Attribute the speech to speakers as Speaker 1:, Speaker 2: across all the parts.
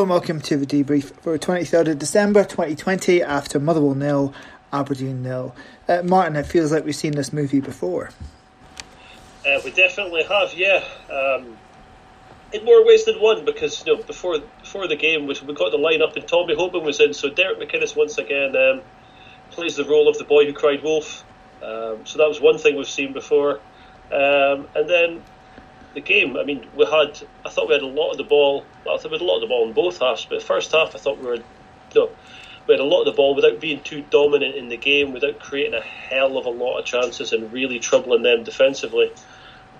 Speaker 1: Hello and welcome to the debrief for 23rd of December 2020 after Motherwell nil, Aberdeen nil. Uh, Martin, it feels like we've seen this movie before.
Speaker 2: Uh, we definitely have, yeah. Um, in more ways than one, because you know before before the game, we, we got the line up and Tommy Hoban was in, so Derek McInnes once again um, plays the role of the boy who cried wolf. Um, so that was one thing we've seen before, um, and then the game. I mean, we had. I thought we had a lot of the ball. Well, I thought we had a lot of the ball in both halves. But first half, I thought we were. No, we had a lot of the ball without being too dominant in the game, without creating a hell of a lot of chances and really troubling them defensively.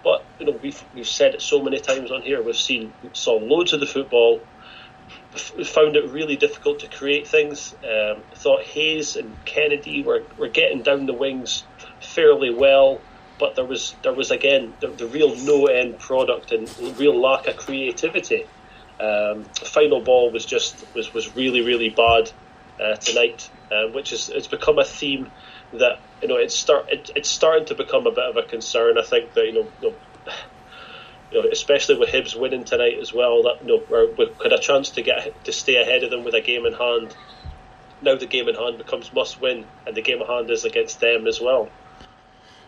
Speaker 2: But you know, we've we've said it so many times on here. We've seen saw loads of the football. We found it really difficult to create things. Um, thought Hayes and Kennedy were, were getting down the wings fairly well but there was there was again the, the real no end product and real lack of creativity. Um, final ball was just was, was really really bad uh, tonight, uh, which is it's become a theme that you know it's start it, it's starting to become a bit of a concern. I think that you know. You know you know, especially with Hibs winning tonight as well, that you know, we had a chance to get to stay ahead of them with a game in hand. Now the game in hand becomes must win, and the game in hand is against them as well.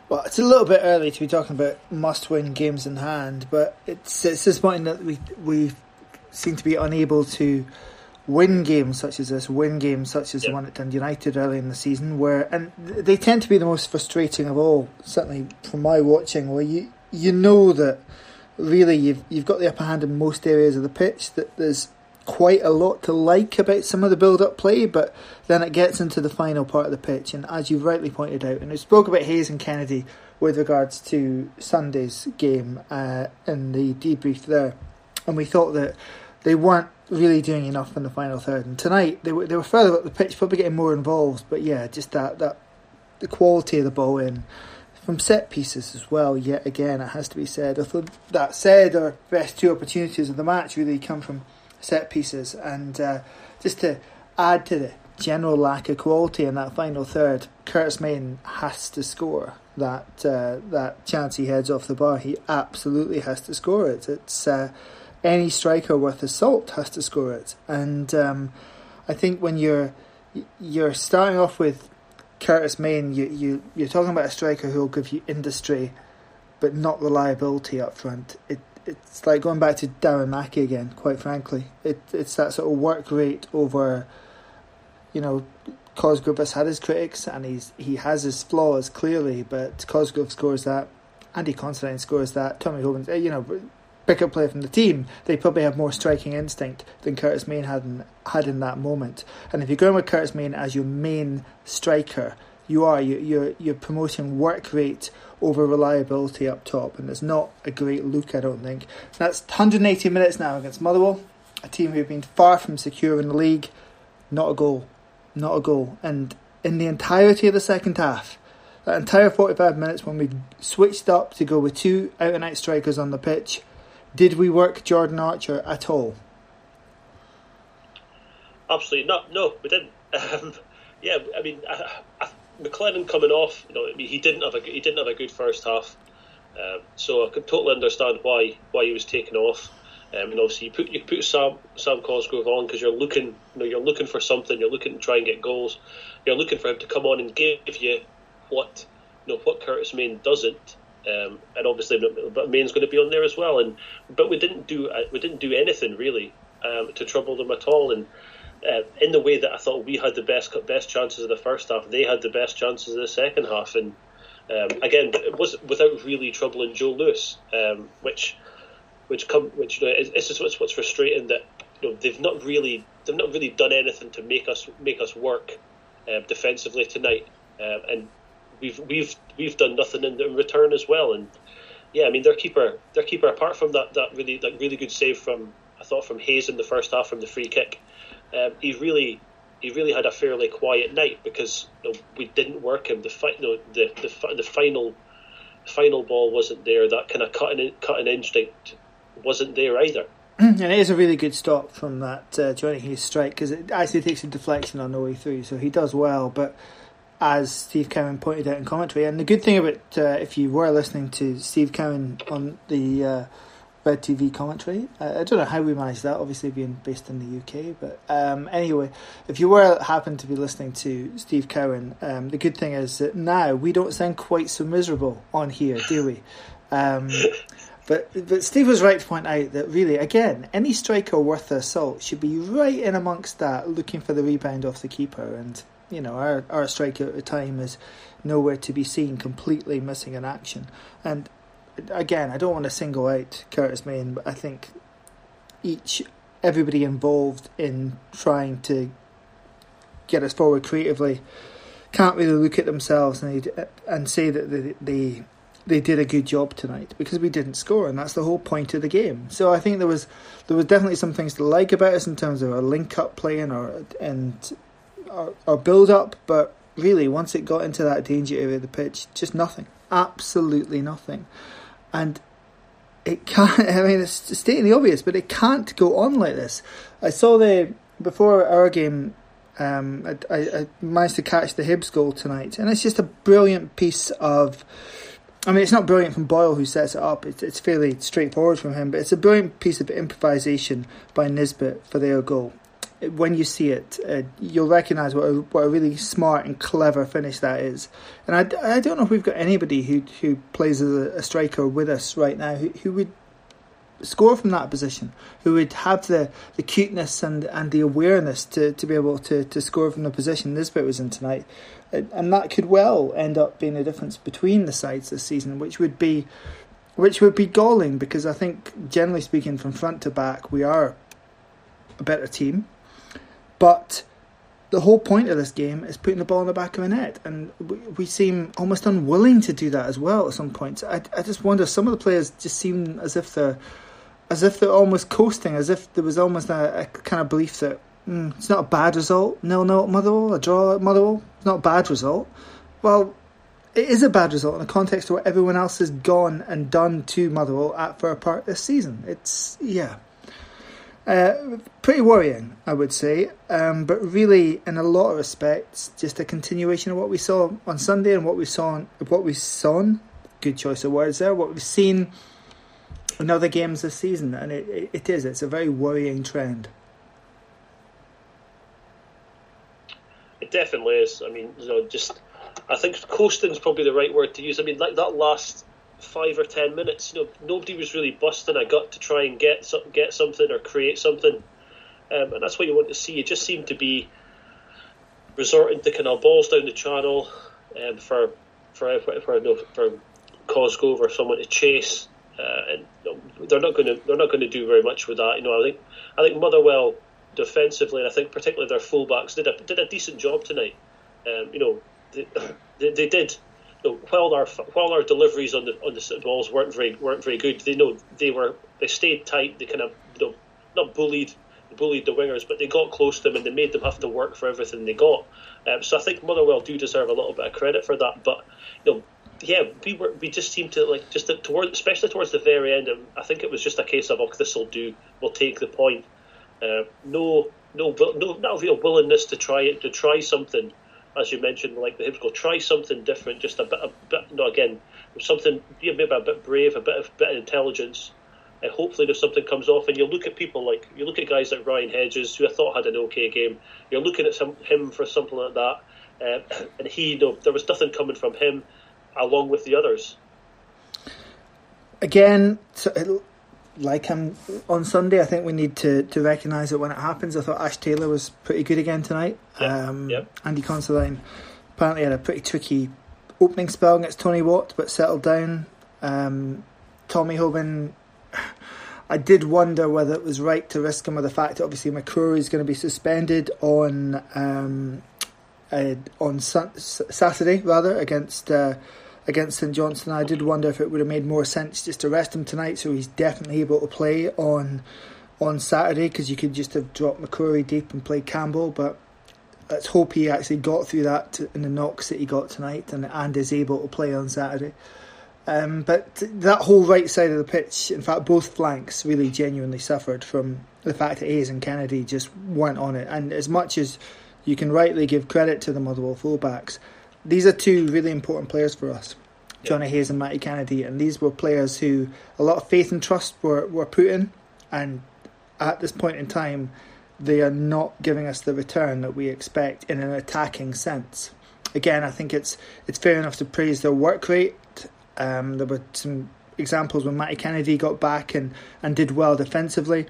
Speaker 1: Well, it's a little bit early to be talking about must-win games in hand, but it's it's disappointing that we we seem to be unable to win games such as this, win games such as the one at Dundee United early in the season, where and they tend to be the most frustrating of all. Certainly from my watching, where you you know that really you've you've got the upper hand in most areas of the pitch. That there's quite a lot to like about some of the build-up play, but then it gets into the final part of the pitch, and as you rightly pointed out, and we spoke about Hayes and Kennedy with regards to Sunday's game uh, in the debrief there, and we thought that they weren't really doing enough in the final third, and tonight they were they were further up the pitch, probably getting more involved, but yeah, just that that the quality of the ball in. From set pieces as well, yet again, it has to be said. Although that said, our best two opportunities of the match really come from set pieces, and uh, just to add to the general lack of quality in that final third, Curtis Main has to score that uh, that chance he heads off the bar. He absolutely has to score it. It's uh, any striker worth his salt has to score it, and um, I think when you're you're starting off with Curtis Main, you, you you're talking about a striker who will give you industry, but not reliability up front. It it's like going back to Darren Mackie again. Quite frankly, it it's that sort of work rate over, you know, Cosgrove has had his critics and he's he has his flaws clearly, but Cosgrove scores that, Andy Considine scores that, Tommy Hoban, eh, you know, pick up play from the team. They probably have more striking instinct than Curtis Main had in, had in that moment. And if you're going with Curtis Main as your main striker, you are you, you're you're promoting work rate over reliability up top, and it's not a great look. I don't think that's 180 minutes now against Motherwell, a team who've been far from secure in the league. Not a goal, not a goal, and in the entirety of the second half, that entire 45 minutes when we switched up to go with two out and out strikers on the pitch, did we work Jordan Archer at all?
Speaker 2: Absolutely not. No, we didn't. Um, yeah, I mean, I, I, McLennan coming off, you know, I mean, he didn't have a he didn't have a good first half, um, so I could totally understand why why he was taken off. Um, and obviously, you put you put Sam Sam Cosgrove on because you're looking, you know, you're looking for something. You're looking to try and get goals. You're looking for him to come on and give you what you know what Curtis Main doesn't. Um, and obviously, but Main's going to be on there as well. And but we didn't do uh, we didn't do anything really um, to trouble them at all. And uh, in the way that I thought we had the best best chances of the first half, they had the best chances of the second half, and um, again, it was without really troubling Joe Lewis, um, which which come which you know it's just what's, what's frustrating that you know they've not really they've not really done anything to make us make us work uh, defensively tonight, uh, and we've we've we've done nothing in, in return as well, and yeah, I mean their keeper their keeper apart from that that really that really good save from I thought from Hayes in the first half from the free kick um, he really he really had a fairly quiet night because you know, we didn't work him. The, you know, the the the final final ball wasn't there. That kind of cutting cutting instinct wasn't there either.
Speaker 1: And it is a really good stop from that uh, Johnny Hayes strike because it actually takes a deflection on the way through, so he does well. But as Steve Cowan pointed out in commentary, and the good thing about uh, if you were listening to Steve Cowan on the uh, Red TV commentary. Uh, I don't know how we managed that, obviously being based in the UK. But um, anyway, if you were happen to be listening to Steve Cowan, um, the good thing is that now we don't sound quite so miserable on here, do we? Um, but but Steve was right to point out that really, again, any striker worth their salt should be right in amongst that, looking for the rebound off the keeper. And you know, our our striker at the time is nowhere to be seen, completely missing in action. And again, I don't want to single out Curtis Main, but I think each everybody involved in trying to get us forward creatively can't really look at themselves and and say that they, they they did a good job tonight because we didn't score, and that's the whole point of the game. So I think there was there was definitely some things to like about us in terms of our link up playing or and our, our build up, but really once it got into that danger area of the pitch, just nothing, absolutely nothing, and it can't. I mean, it's stating the obvious, but it can't go on like this. I saw the before our game. Um, I, I managed to catch the Hibs goal tonight, and it's just a brilliant piece of I mean, it's not brilliant from Boyle who sets it up. It's, it's fairly straightforward from him, but it's a brilliant piece of improvisation by Nisbet for their goal. When you see it, uh, you'll recognise what a, what a really smart and clever finish that is. And I, I don't know if we've got anybody who who plays as a, striker with us right now who, who would score from that position, who would have the, the cuteness and, and the awareness to, to be able to, to score from the position Nisbet was in tonight and that could well end up being a difference between the sides this season, which would be which would be galling because I think generally speaking, from front to back, we are a better team, but the whole point of this game is putting the ball in the back of the net, and we, we seem almost unwilling to do that as well at some points. I, I just wonder some of the players just seem as if they're as if they're almost coasting, as if there was almost a, a kind of belief that Mm, it's not a bad result. Nil nil at Motherwell, a draw at Motherwell. It's not a bad result. Well, it is a bad result in the context of what everyone else has gone and done to Motherwell at for a part this season. It's yeah, uh, pretty worrying, I would say. Um, but really, in a lot of respects, just a continuation of what we saw on Sunday and what we saw, on, what we saw. Good choice of words there. What we've seen in other games this season, and it, it, is. It's a very worrying trend.
Speaker 2: It definitely is. I mean, you know, just I think coasting is probably the right word to use. I mean, like that last five or ten minutes, you know, nobody was really busting a gut to try and get some, get something or create something, um, and that's what you want to see. It just seemed to be resorting to kind of balls down the channel um, for for for, for, no, for Cosgrove or someone to chase, uh, and you know, they're not going to they're not going to do very much with that. You know, I think I think Motherwell defensively, and I think particularly their fullbacks did a did a decent job tonight. Um, you know, they, they, they did. You know, while our while our deliveries on the on the balls weren't very weren't very good, they know they were they stayed tight. They kind of you know not bullied bullied the wingers, but they got close to them and they made them have to work for everything they got. Um, so I think Motherwell do deserve a little bit of credit for that. But you know, yeah, we were we just seemed to like just especially towards the very end. I think it was just a case of oh, this will do. We'll take the point. Uh, no, no, no, not real willingness to try it, to try something, as you mentioned, like the Hibs go, try something different, just a bit, a bit, no, again, something, maybe a bit brave, a bit of, bit of intelligence. And hopefully, if something comes off, and you look at people like you look at guys like Ryan Hedges, who I thought had an okay game. You're looking at some, him for something like that, uh, and he, no, there was nothing coming from him, along with the others.
Speaker 1: Again, like him on Sunday. I think we need to, to recognise it when it happens. I thought Ash Taylor was pretty good again tonight.
Speaker 2: Yeah, um, yeah.
Speaker 1: Andy Considine apparently had a pretty tricky opening spell against Tony Watt, but settled down. Um, Tommy Hoban, I did wonder whether it was right to risk him with the fact that obviously McCrorie is going to be suspended on um, uh, on Saturday rather against. Uh, against St Johnstone. I did wonder if it would have made more sense just to rest him tonight, so he's definitely able to play on on Saturday because you could just have dropped McCrorie deep and played Campbell. But let's hope he actually got through that in the knocks that he got tonight and and is able to play on Saturday. Um, but that whole right side of the pitch, in fact, both flanks really genuinely suffered from the fact that Hayes and Kennedy just weren't on it. And as much as you can rightly give credit to the Motherwell fullbacks, these are two really important players for us. Johnny Hayes and Matty Kennedy, and these were players who a lot of faith and trust were, were put in, and at this point in time, they are not giving us the return that we expect in an attacking sense. Again, I think it's it's fair enough to praise their work rate. Um, there were some examples when Matty Kennedy got back and, and did well defensively,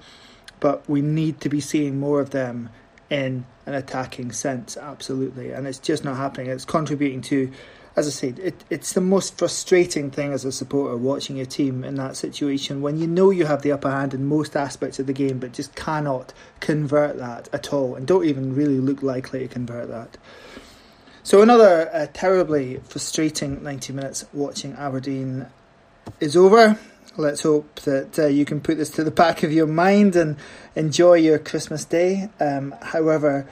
Speaker 1: but we need to be seeing more of them in an attacking sense, absolutely. And it's just not happening. It's contributing to, as I said, it, it's the most frustrating thing as a supporter watching your team in that situation when you know you have the upper hand in most aspects of the game, but just cannot convert that at all and don't even really look likely to convert that. So, another uh, terribly frustrating 90 minutes watching Aberdeen is over. Let's hope that uh, you can put this to the back of your mind and enjoy your Christmas day. Um, however,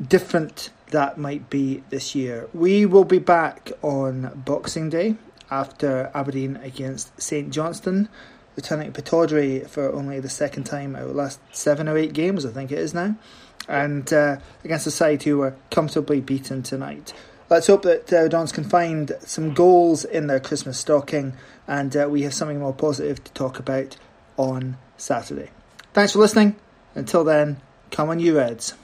Speaker 1: different that might be this year. We will be back on Boxing Day after Aberdeen against St Johnstone, returning to Pittodrie for only the second time out last seven or eight games, I think it is now, and uh, against a side who were comfortably beaten tonight. Let's hope that uh, Dons can find some goals in their Christmas stocking and uh, we have something more positive to talk about on Saturday. Thanks for listening. Until then, come on, you Reds.